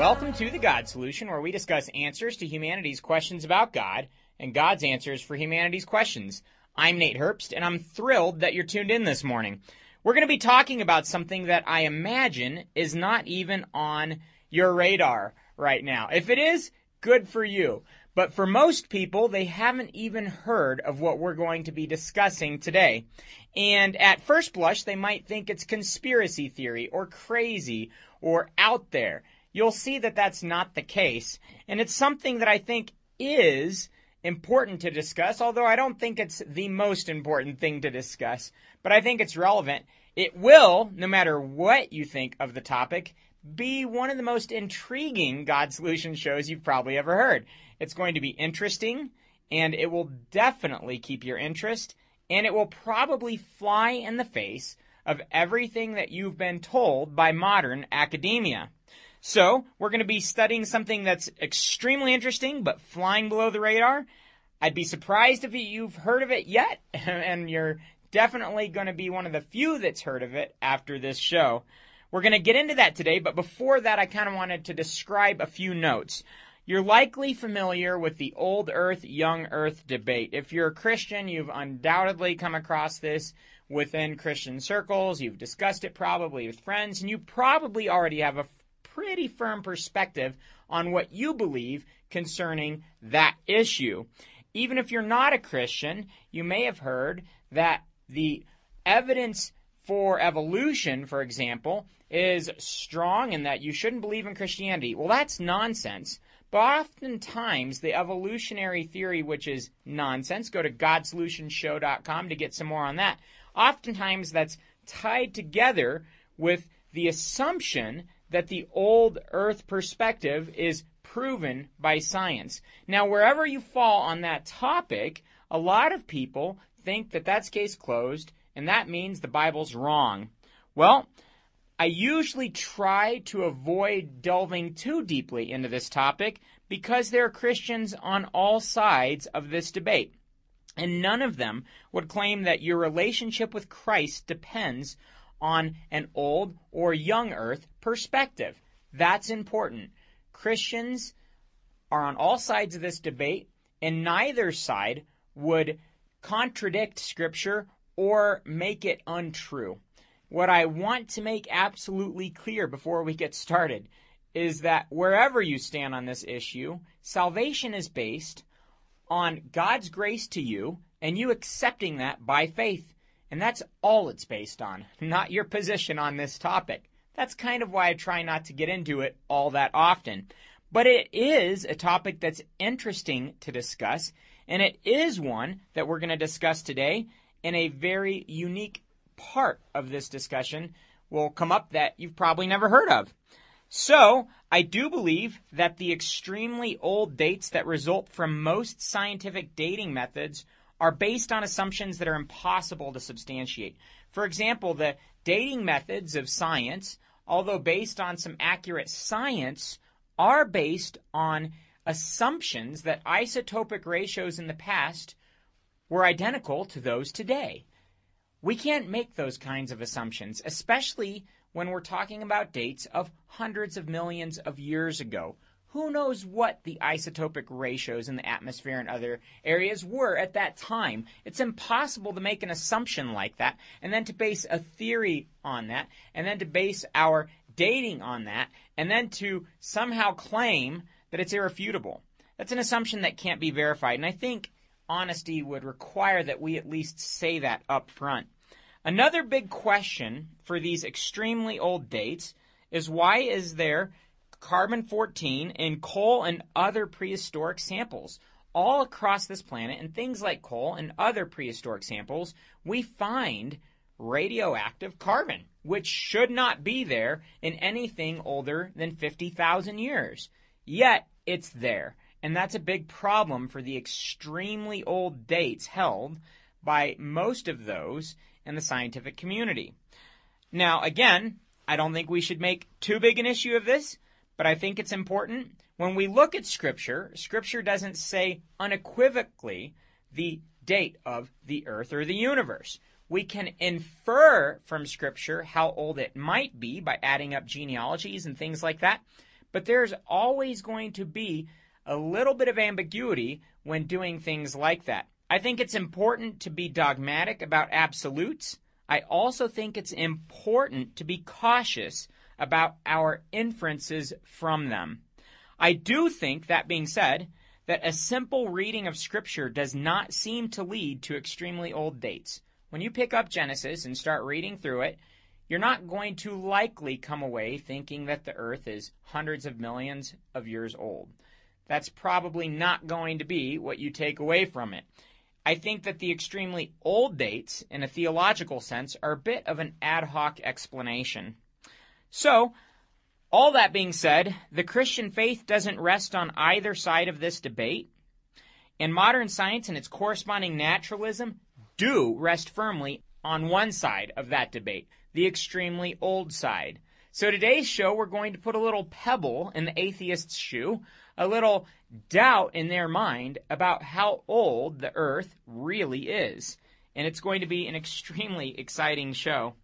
Welcome to the God Solution, where we discuss answers to humanity's questions about God and God's answers for humanity's questions. I'm Nate Herbst, and I'm thrilled that you're tuned in this morning. We're going to be talking about something that I imagine is not even on your radar right now. If it is, good for you. But for most people, they haven't even heard of what we're going to be discussing today. And at first blush, they might think it's conspiracy theory or crazy or out there. You'll see that that's not the case. And it's something that I think is important to discuss, although I don't think it's the most important thing to discuss, but I think it's relevant. It will, no matter what you think of the topic, be one of the most intriguing God Solution shows you've probably ever heard. It's going to be interesting, and it will definitely keep your interest, and it will probably fly in the face of everything that you've been told by modern academia. So, we're going to be studying something that's extremely interesting but flying below the radar. I'd be surprised if you've heard of it yet, and you're definitely going to be one of the few that's heard of it after this show. We're going to get into that today, but before that, I kind of wanted to describe a few notes. You're likely familiar with the old earth, young earth debate. If you're a Christian, you've undoubtedly come across this within Christian circles. You've discussed it probably with friends, and you probably already have a pretty firm perspective on what you believe concerning that issue. Even if you're not a Christian, you may have heard that the evidence for evolution, for example, is strong and that you shouldn't believe in Christianity. Well, that's nonsense. But oftentimes, the evolutionary theory, which is nonsense, go to godsolutionshow.com to get some more on that. Oftentimes, that's tied together with the assumption that the old earth perspective is proven by science. Now, wherever you fall on that topic, a lot of people think that that's case closed and that means the Bible's wrong. Well, I usually try to avoid delving too deeply into this topic because there are Christians on all sides of this debate. And none of them would claim that your relationship with Christ depends on an old or young earth perspective. That's important. Christians are on all sides of this debate, and neither side would contradict Scripture or make it untrue. What I want to make absolutely clear before we get started is that wherever you stand on this issue, salvation is based on God's grace to you and you accepting that by faith. And that's all it's based on, not your position on this topic. That's kind of why I try not to get into it all that often. But it is a topic that's interesting to discuss, and it is one that we're going to discuss today in a very unique part of this discussion will come up that you've probably never heard of. So, I do believe that the extremely old dates that result from most scientific dating methods are based on assumptions that are impossible to substantiate. For example, the dating methods of science, although based on some accurate science, are based on assumptions that isotopic ratios in the past were identical to those today. We can't make those kinds of assumptions, especially when we're talking about dates of hundreds of millions of years ago. Who knows what the isotopic ratios in the atmosphere and other areas were at that time? It's impossible to make an assumption like that and then to base a theory on that and then to base our dating on that and then to somehow claim that it's irrefutable. That's an assumption that can't be verified. And I think honesty would require that we at least say that up front. Another big question for these extremely old dates is why is there carbon 14 in coal and other prehistoric samples. All across this planet, and things like coal and other prehistoric samples, we find radioactive carbon, which should not be there in anything older than 50,000 years. Yet, it's there. And that's a big problem for the extremely old dates held by most of those in the scientific community. Now, again, I don't think we should make too big an issue of this but I think it's important. When we look at Scripture, Scripture doesn't say unequivocally the date of the earth or the universe. We can infer from Scripture how old it might be by adding up genealogies and things like that. but there's always going to be a little bit of ambiguity when doing things like that. I think it's important to be dogmatic about absolutes. I also think it's important to be cautious about our inferences from them. I do think, that being said, that a simple reading of Scripture does not seem to lead to extremely old dates. When you pick up Genesis and start reading through it, you're not going to likely come away thinking that the earth is hundreds of millions of years old. That's probably not going to be what you take away from it. I think that the extremely old dates, in a theological sense, are a bit of an ad hoc explanation. So, all that being said, the Christian faith doesn't rest on either side of this debate. And modern science and its corresponding naturalism do rest firmly on one side of that debate the extremely old side. So today's show, we're going to put a little pebble in the atheist's shoe, a little doubt in their mind about how old the earth really is. And it's going to be an extremely exciting show.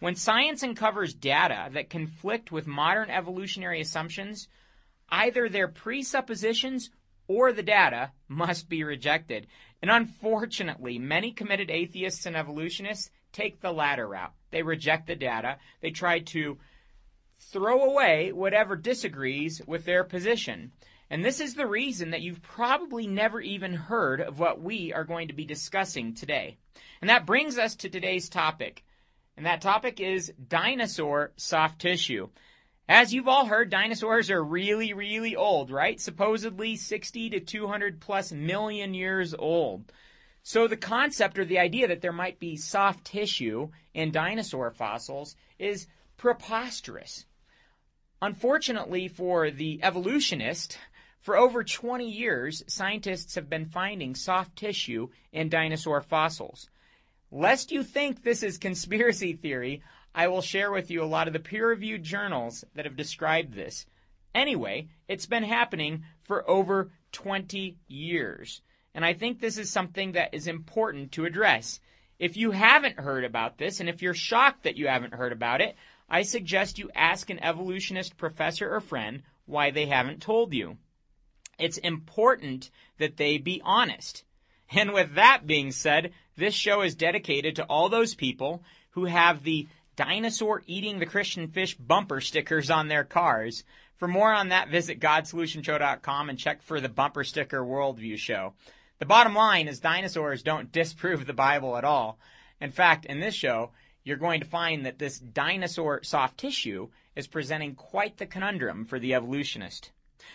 When science uncovers data that conflict with modern evolutionary assumptions, either their presuppositions or the data must be rejected. And unfortunately, many committed atheists and evolutionists take the latter route. They reject the data. They try to throw away whatever disagrees with their position. And this is the reason that you've probably never even heard of what we are going to be discussing today. And that brings us to today's topic. And that topic is dinosaur soft tissue. As you've all heard, dinosaurs are really, really old, right? Supposedly 60 to 200 plus million years old. So the concept or the idea that there might be soft tissue in dinosaur fossils is preposterous. Unfortunately for the evolutionist, for over 20 years, scientists have been finding soft tissue in dinosaur fossils. Lest you think this is conspiracy theory, I will share with you a lot of the peer reviewed journals that have described this. Anyway, it's been happening for over 20 years. And I think this is something that is important to address. If you haven't heard about this, and if you're shocked that you haven't heard about it, I suggest you ask an evolutionist professor or friend why they haven't told you. It's important that they be honest. And with that being said, this show is dedicated to all those people who have the dinosaur eating the Christian fish bumper stickers on their cars. For more on that, visit GodSolutionShow.com and check for the bumper sticker worldview show. The bottom line is dinosaurs don't disprove the Bible at all. In fact, in this show, you're going to find that this dinosaur soft tissue is presenting quite the conundrum for the evolutionist.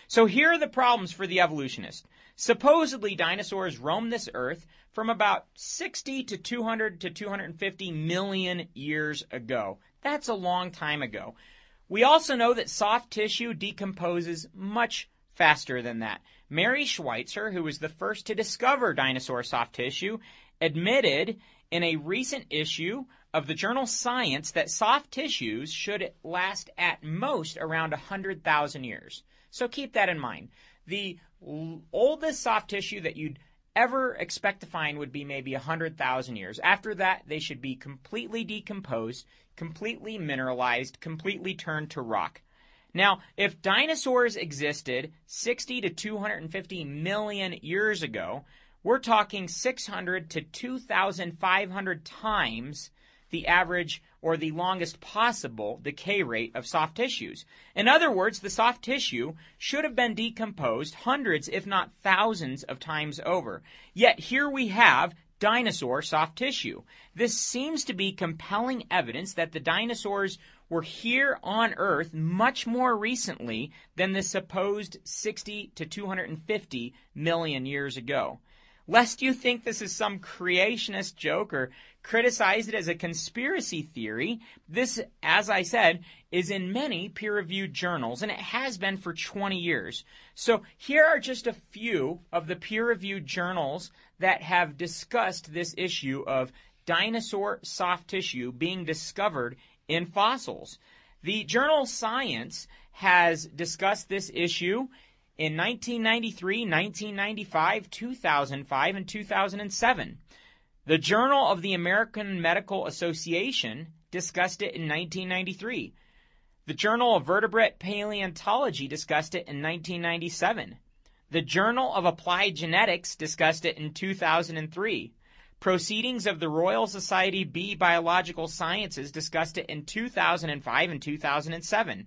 So here are the problems for the evolutionist. Supposedly, dinosaurs roamed this earth from about 60 to 200 to 250 million years ago. That's a long time ago. We also know that soft tissue decomposes much faster than that. Mary Schweitzer, who was the first to discover dinosaur soft tissue, admitted in a recent issue of the journal Science that soft tissues should last at most around 100,000 years. So keep that in mind. The oldest soft tissue that you'd ever expect to find would be maybe 100,000 years. After that, they should be completely decomposed, completely mineralized, completely turned to rock. Now, if dinosaurs existed 60 to 250 million years ago, we're talking 600 to 2,500 times the average or the longest possible decay rate of soft tissues. In other words, the soft tissue should have been decomposed hundreds, if not thousands, of times over. Yet here we have dinosaur soft tissue. This seems to be compelling evidence that the dinosaurs were here on Earth much more recently than the supposed 60 to 250 million years ago. Lest you think this is some creationist joke or criticize it as a conspiracy theory, this, as I said, is in many peer reviewed journals, and it has been for 20 years. So here are just a few of the peer reviewed journals that have discussed this issue of dinosaur soft tissue being discovered in fossils. The journal Science has discussed this issue in 1993, 1995, 2005, and 2007. The Journal of the American Medical Association discussed it in 1993. The Journal of Vertebrate Paleontology discussed it in 1997. The Journal of Applied Genetics discussed it in 2003. Proceedings of the Royal Society B Biological Sciences discussed it in 2005 and 2007.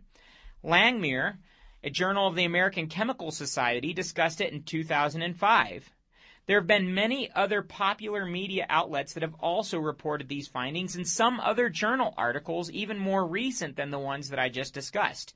Langmuir, a journal of the American Chemical Society, discussed it in 2005. There have been many other popular media outlets that have also reported these findings, and some other journal articles even more recent than the ones that I just discussed.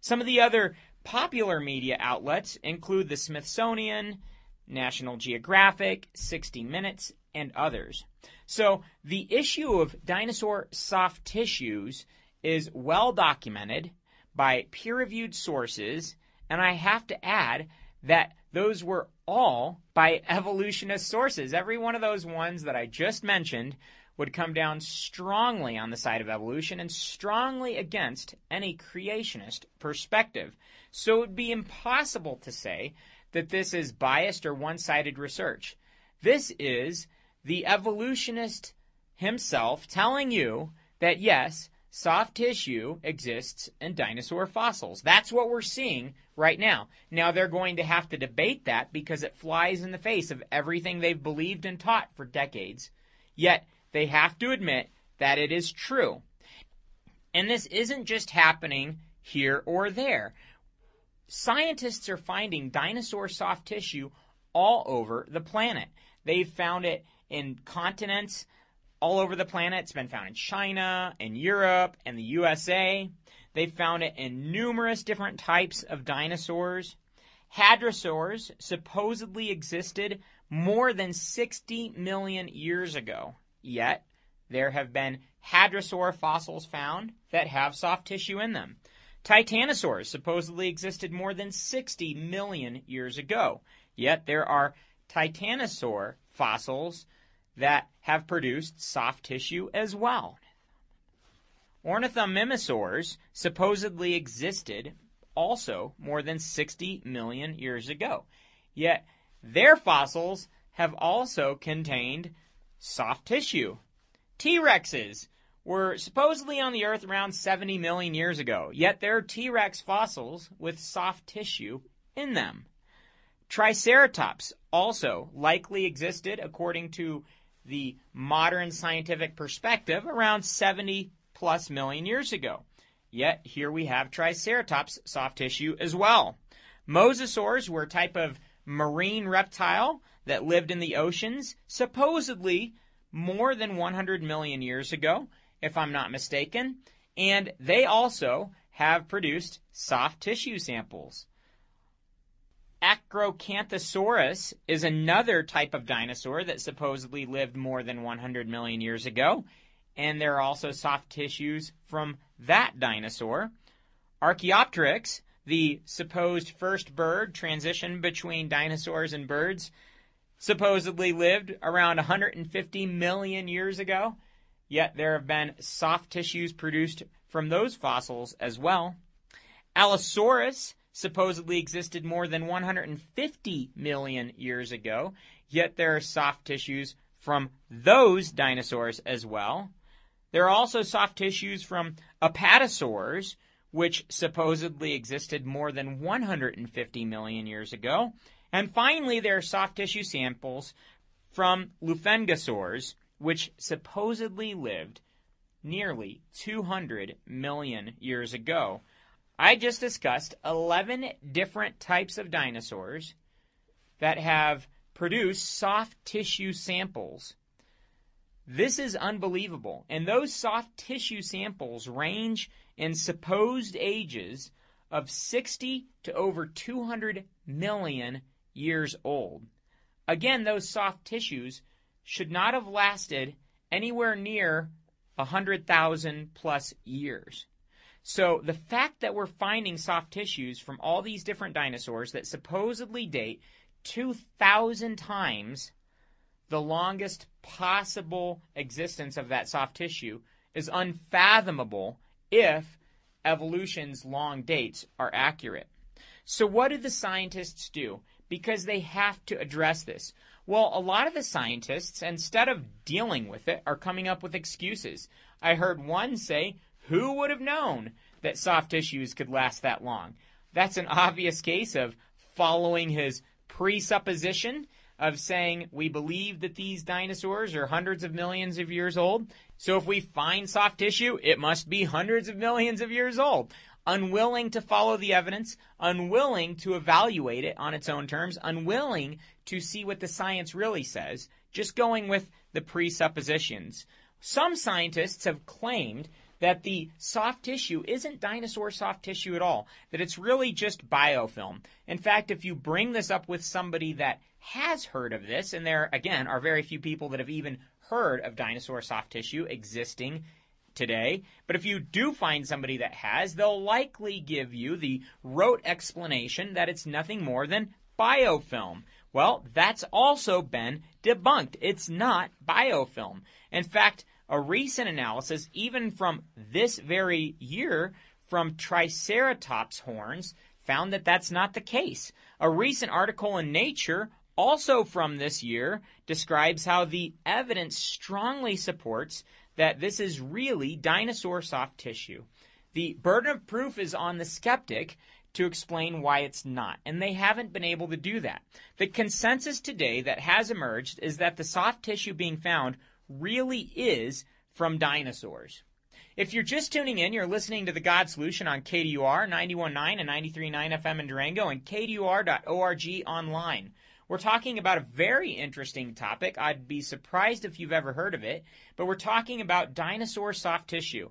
Some of the other popular media outlets include the Smithsonian, National Geographic, 60 Minutes, and others. So the issue of dinosaur soft tissues is well documented by peer reviewed sources, and I have to add that those were all by evolutionist sources. Every one of those ones that I just mentioned would come down strongly on the side of evolution and strongly against any creationist perspective. So it would be impossible to say that this is biased or one sided research. This is the evolutionist himself telling you that yes, soft tissue exists in dinosaur fossils. That's what we're seeing right now. Now they're going to have to debate that because it flies in the face of everything they've believed and taught for decades. Yet they have to admit that it is true. And this isn't just happening here or there. Scientists are finding dinosaur soft tissue all over the planet. They've found it in continents all over the planet. It's been found in China, in Europe, and the USA. They've found it in numerous different types of dinosaurs. Hadrosaurs supposedly existed more than 60 million years ago. Yet, there have been hadrosaur fossils found that have soft tissue in them. Titanosaurs supposedly existed more than 60 million years ago. Yet, there are titanosaur fossils that have produced soft tissue as well. Ornithomimosaurs supposedly existed also more than 60 million years ago. Yet their fossils have also contained soft tissue. T Rexes were supposedly on the Earth around 70 million years ago, yet there are T Rex fossils with soft tissue in them. Triceratops also likely existed, according to the modern scientific perspective, around 70 plus million years ago. Yet here we have Triceratops soft tissue as well. Mosasaurs were a type of marine reptile that lived in the oceans, supposedly more than 100 million years ago, if I'm not mistaken, and they also have produced soft tissue samples. Acrocanthosaurus is another type of dinosaur that supposedly lived more than 100 million years ago, and there are also soft tissues from that dinosaur. Archaeopteryx, the supposed first bird transition between dinosaurs and birds, supposedly lived around 150 million years ago, yet there have been soft tissues produced from those fossils as well. Allosaurus supposedly existed more than 150 million years ago, yet there are soft tissues from those dinosaurs as well. There are also soft tissues from apatosaurs, which supposedly existed more than 150 million years ago. And finally, there are soft tissue samples from Lufengosaurs, which supposedly lived nearly 200 million years ago. I just discussed 11 different types of dinosaurs that have produced soft tissue samples this is unbelievable. And those soft tissue samples range in supposed ages of 60 to over 200 million years old. Again, those soft tissues should not have lasted anywhere near 100,000 plus years. So the fact that we're finding soft tissues from all these different dinosaurs that supposedly date 2,000 times the longest possible existence of that soft tissue is unfathomable if evolution's long dates are accurate. So, what do the scientists do? Because they have to address this. Well, a lot of the scientists, instead of dealing with it, are coming up with excuses. I heard one say, Who would have known that soft tissues could last that long? That's an obvious case of following his presupposition of saying we believe that these dinosaurs are hundreds of millions of years old. So if we find soft tissue, it must be hundreds of millions of years old. Unwilling to follow the evidence, unwilling to evaluate it on its own terms, unwilling to see what the science really says, just going with the presuppositions. Some scientists have claimed that the soft tissue isn't dinosaur soft tissue at all, that it's really just biofilm. In fact, if you bring this up with somebody that has heard of this, and there, again, are very few people that have even heard of dinosaur soft tissue existing today. But if you do find somebody that has, they'll likely give you the rote explanation that it's nothing more than biofilm. Well, that's also been debunked. It's not biofilm. In fact, a recent analysis, even from this very year, from Triceratops horns, found that that's not the case. A recent article in Nature also from this year describes how the evidence strongly supports that this is really dinosaur soft tissue. The burden of proof is on the skeptic to explain why it's not, and they haven't been able to do that. The consensus today that has emerged is that the soft tissue being found really is from dinosaurs. If you're just tuning in, you're listening to The God Solution on KDUR 91.9 and 93.9 FM in Durango and KDUR.org online. We're talking about a very interesting topic. I'd be surprised if you've ever heard of it, but we're talking about dinosaur soft tissue.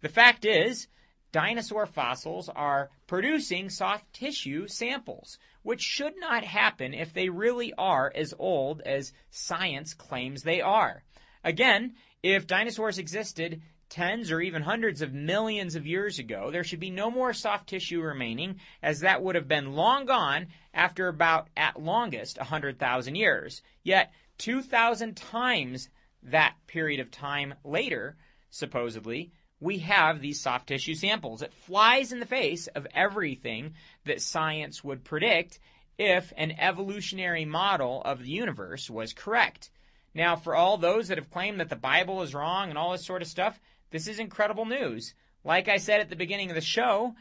The fact is, dinosaur fossils are producing soft tissue samples, which should not happen if they really are as old as science claims they are. Again, if dinosaurs existed tens or even hundreds of millions of years ago, there should be no more soft tissue remaining, as that would have been long gone after about, at longest, 100,000 years. Yet, 2,000 times that period of time later, supposedly, we have these soft tissue samples. It flies in the face of everything that science would predict if an evolutionary model of the universe was correct. Now, for all those that have claimed that the Bible is wrong and all this sort of stuff, this is incredible news. Like I said at the beginning of the show,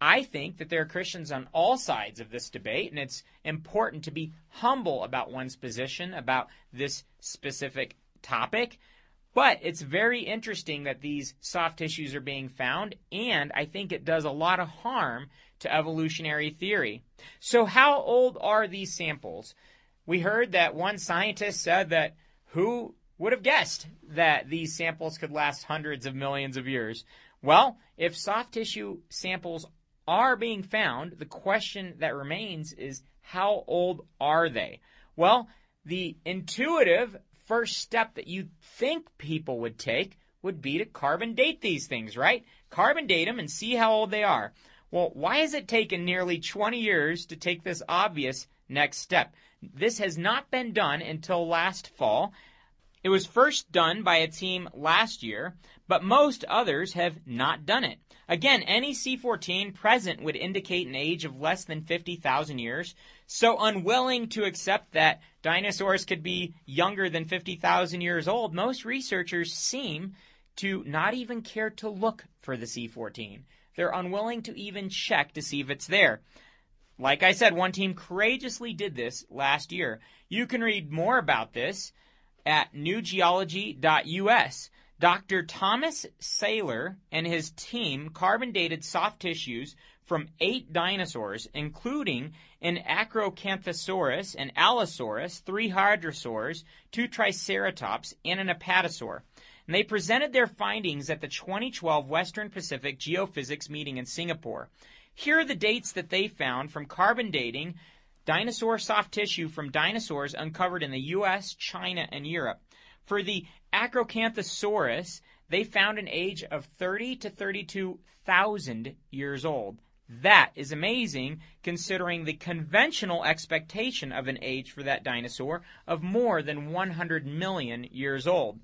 I think that there are Christians on all sides of this debate, and it's important to be humble about one's position about this specific topic. But it's very interesting that these soft tissues are being found, and I think it does a lot of harm to evolutionary theory. So, how old are these samples? We heard that one scientist said that who would have guessed that these samples could last hundreds of millions of years. Well, if soft tissue samples are being found, the question that remains is how old are they? Well, the intuitive first step that you think people would take would be to carbon date these things, right? Carbon date them and see how old they are. Well, why has it taken nearly 20 years to take this obvious next step? This has not been done until last fall, it was first done by a team last year, but most others have not done it. Again, any C14 present would indicate an age of less than 50,000 years. So unwilling to accept that dinosaurs could be younger than 50,000 years old, most researchers seem to not even care to look for the C14. They're unwilling to even check to see if it's there. Like I said, one team courageously did this last year. You can read more about this at newgeology.us. Dr. Thomas Seiler and his team carbon dated soft tissues from eight dinosaurs, including an Acrocanthosaurus, an Allosaurus, three Hadrosaurs, two Triceratops, and an Apatosaur. And they presented their findings at the 2012 Western Pacific Geophysics meeting in Singapore. Here are the dates that they found from carbon dating dinosaur soft tissue from dinosaurs uncovered in the US, China, and Europe. For the Acrocanthosaurus, they found an age of 30 to 32,000 years old. That is amazing considering the conventional expectation of an age for that dinosaur of more than 100 million years old.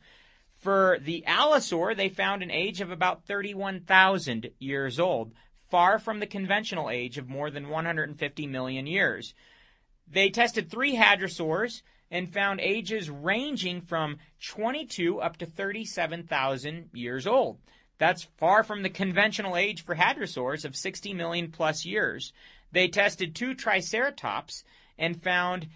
For the Allosaur, they found an age of about 31,000 years old, far from the conventional age of more than 150 million years. They tested three hadrosaurs and found ages ranging from 22 up to 37,000 years old. That's far from the conventional age for hadrosaurs of 60 million plus years. They tested two triceratops and found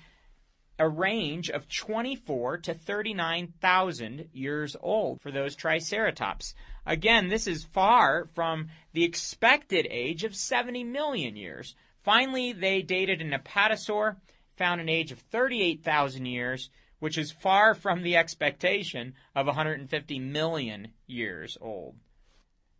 a range of 24 to 39,000 years old for those triceratops. Again, this is far from the expected age of 70 million years. Finally, they dated an apatosaur, found an age of 38,000 years, which is far from the expectation of 150 million years old.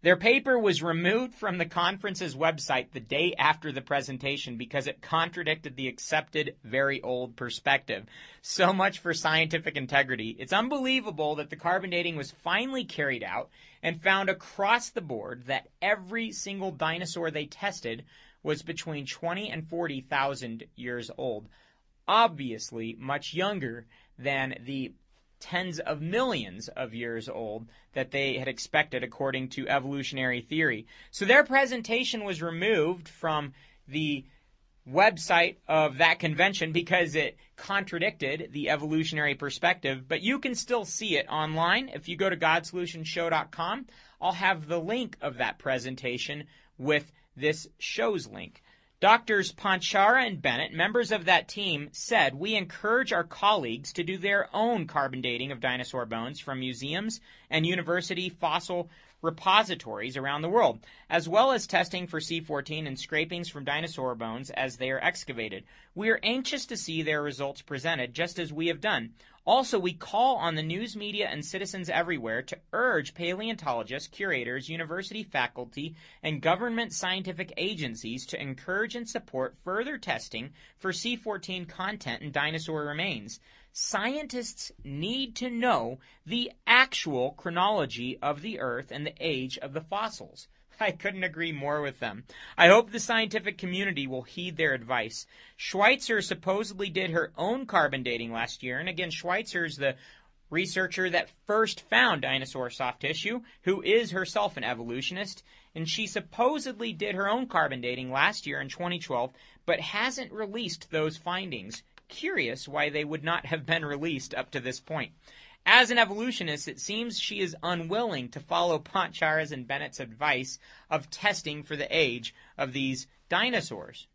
Their paper was removed from the conference's website the day after the presentation because it contradicted the accepted very old perspective. So much for scientific integrity. It's unbelievable that the carbon dating was finally carried out and found across the board that every single dinosaur they tested was between 20 and 40,000 years old. Obviously much younger than the tens of millions of years old that they had expected according to evolutionary theory. So their presentation was removed from the website of that convention because it contradicted the evolutionary perspective, but you can still see it online. If you go to godsolutionshow.com, I'll have the link of that presentation with this show's link. Doctors Pontcharra and Bennett, members of that team, said, We encourage our colleagues to do their own carbon dating of dinosaur bones from museums and university fossil repositories around the world, as well as testing for C14 and scrapings from dinosaur bones as they are excavated. We are anxious to see their results presented, just as we have done. Also, we call on the news media and citizens everywhere to urge paleontologists, curators, university faculty, and government scientific agencies to encourage and support further testing for C14 content in dinosaur remains scientists need to know the actual chronology of the Earth and the age of the fossils. I couldn't agree more with them. I hope the scientific community will heed their advice. Schweitzer supposedly did her own carbon dating last year, and again, Schweitzer is the researcher that first found dinosaur soft tissue, who is herself an evolutionist, and she supposedly did her own carbon dating last year in 2012, but hasn't released those findings curious why they would not have been released up to this point. As an evolutionist, it seems she is unwilling to follow Pontcharra's and Bennett's advice of testing for the age of these dinosaurs.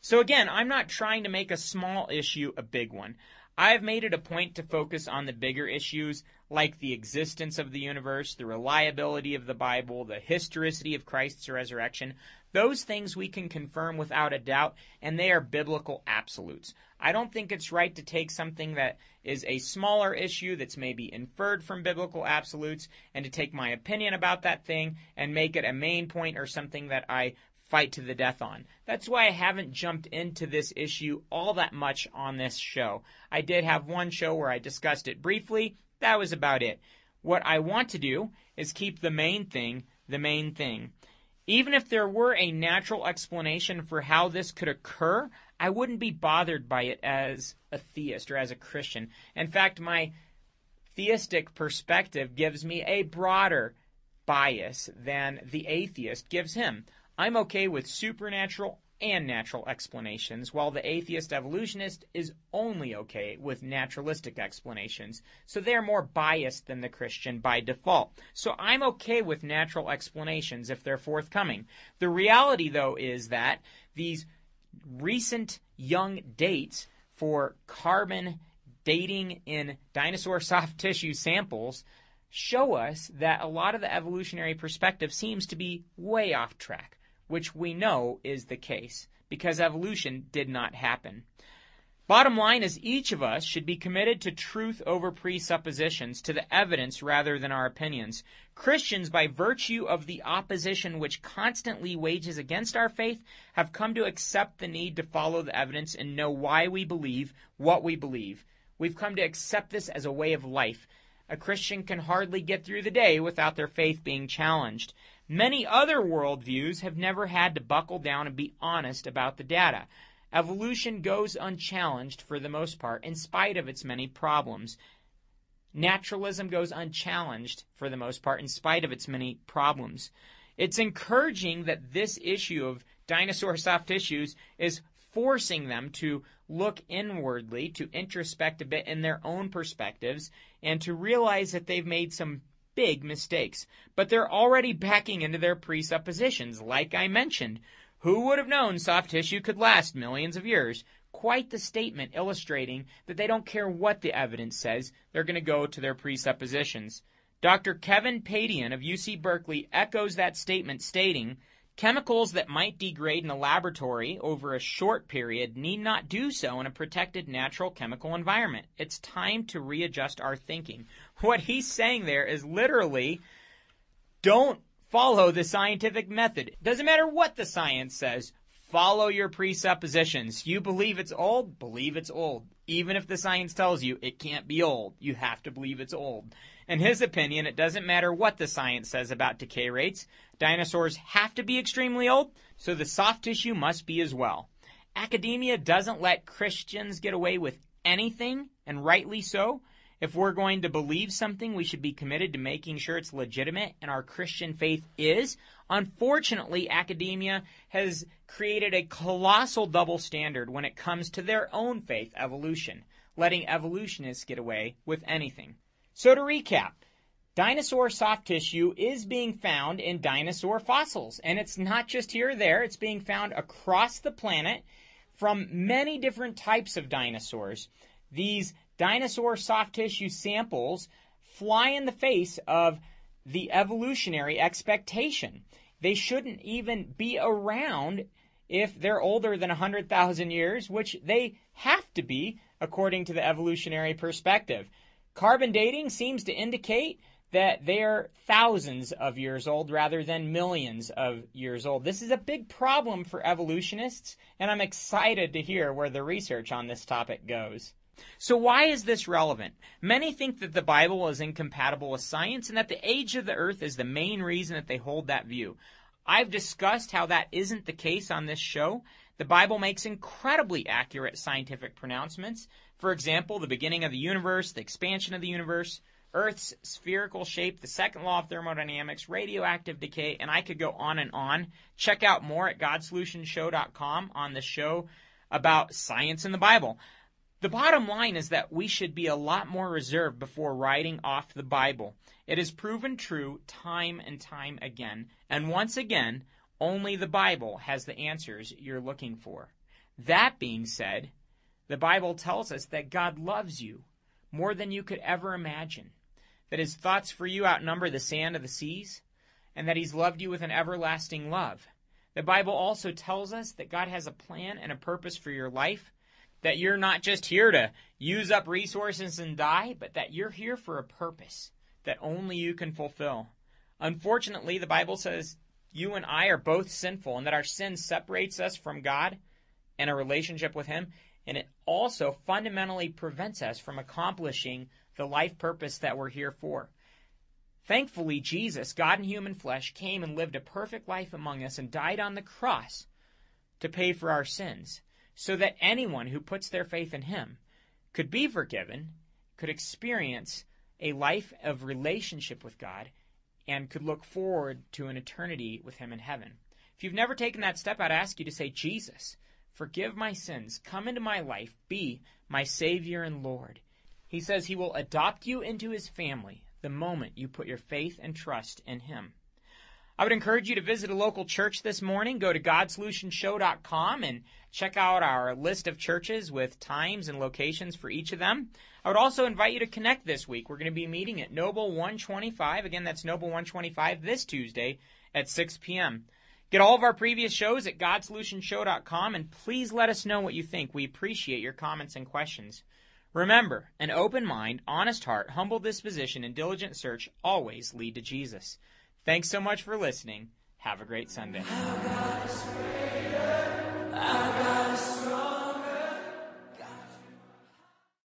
So again, I'm not trying to make a small issue a big one. I've made it a point to focus on the bigger issues like the existence of the universe, the reliability of the Bible, the historicity of Christ's resurrection. Those things we can confirm without a doubt, and they are biblical absolutes. I don't think it's right to take something that is a smaller issue that's maybe inferred from biblical absolutes and to take my opinion about that thing and make it a main point or something that I fight to the death on. That's why I haven't jumped into this issue all that much on this show. I did have one show where I discussed it briefly. That was about it. What I want to do is keep the main thing the main thing. Even if there were a natural explanation for how this could occur, I wouldn't be bothered by it as a theist or as a Christian. In fact, my theistic perspective gives me a broader bias than the atheist gives him. I'm okay with supernatural and natural explanations, while the atheist evolutionist is only okay with naturalistic explanations. So they're more biased than the Christian by default. So I'm okay with natural explanations if they're forthcoming. The reality, though, is that these recent young dates for carbon dating in dinosaur soft tissue samples show us that a lot of the evolutionary perspective seems to be way off track which we know is the case, because evolution did not happen. Bottom line is each of us should be committed to truth over presuppositions, to the evidence rather than our opinions. Christians, by virtue of the opposition which constantly wages against our faith, have come to accept the need to follow the evidence and know why we believe what we believe. We've come to accept this as a way of life. A Christian can hardly get through the day without their faith being challenged. Many other worldviews have never had to buckle down and be honest about the data. Evolution goes unchallenged for the most part, in spite of its many problems. Naturalism goes unchallenged for the most part, in spite of its many problems. It's encouraging that this issue of dinosaur soft tissues is forcing them to look inwardly, to introspect a bit in their own perspectives, and to realize that they've made some big mistakes. But they're already backing into their presuppositions, like I mentioned. Who would have known soft tissue could last millions of years? Quite the statement illustrating that they don't care what the evidence says, they're going to go to their presuppositions. Dr. Kevin Padian of UC Berkeley echoes that statement, stating, Chemicals that might degrade in a laboratory over a short period need not do so in a protected natural chemical environment. It's time to readjust our thinking. What he's saying there is literally don't follow the scientific method. Doesn't matter what the science says. Follow your presuppositions. You believe it's old, believe it's old. Even if the science tells you it can't be old, you have to believe it's old. In his opinion, it doesn't matter what the science says about decay rates. Dinosaurs have to be extremely old, so the soft tissue must be as well. Academia doesn't let Christians get away with anything, and rightly so. If we're going to believe something, we should be committed to making sure it's legitimate, and our Christian faith is. Unfortunately, academia has created a colossal double standard when it comes to their own faith, evolution, letting evolutionists get away with anything. So to recap, dinosaur soft tissue is being found in dinosaur fossils. And it's not just here or there, it's being found across the planet from many different types of dinosaurs. These dinosaur soft tissue samples fly in the face of the evolutionary expectation. They shouldn't even be around if they're older than 100,000 years, which they have to be according to the evolutionary perspective. Carbon dating seems to indicate that they're thousands of years old rather than millions of years old. This is a big problem for evolutionists, and I'm excited to hear where the research on this topic goes. So why is this relevant? Many think that the Bible is incompatible with science and that the age of the earth is the main reason that they hold that view. I've discussed how that isn't the case on this show. The Bible makes incredibly accurate scientific pronouncements. For example, the beginning of the universe, the expansion of the universe, Earth's spherical shape, the second law of thermodynamics, radioactive decay, and I could go on and on. Check out more at GodSolutionShow.com on the show about science in the Bible. The bottom line is that we should be a lot more reserved before writing off the Bible. It has proven true time and time again. And once again, only the Bible has the answers you're looking for. That being said, the Bible tells us that God loves you more than you could ever imagine, that his thoughts for you outnumber the sand of the seas, and that he's loved you with an everlasting love. The Bible also tells us that God has a plan and a purpose for your life, that you're not just here to use up resources and die, but that you're here for a purpose that only you can fulfill. Unfortunately, the Bible says you and I are both sinful and that our sin separates us from God and a relationship with him and it also fundamentally prevents us from accomplishing the life purpose that we're here for. Thankfully, Jesus, God in human flesh, came and lived a perfect life among us and died on the cross to pay for our sins, so that anyone who puts their faith in him could be forgiven, could experience a life of relationship with God, and could look forward to an eternity with him in heaven. If you've never taken that step, I'd ask you to say, Jesus, Forgive my sins. Come into my life. Be my Savior and Lord. He says he will adopt you into his family the moment you put your faith and trust in him. I would encourage you to visit a local church this morning. Go to GodSolutionShow.com and check out our list of churches with times and locations for each of them. I would also invite you to connect this week. We're going to be meeting at Noble 125. Again, that's Noble 125 this Tuesday at 6 p.m. Get all of our previous shows at GodSolutionShow.com and please let us know what you think. We appreciate your comments and questions. Remember, an open mind, honest heart, humble disposition, and diligent search always lead to Jesus. Thanks so much for listening. Have a great Sunday.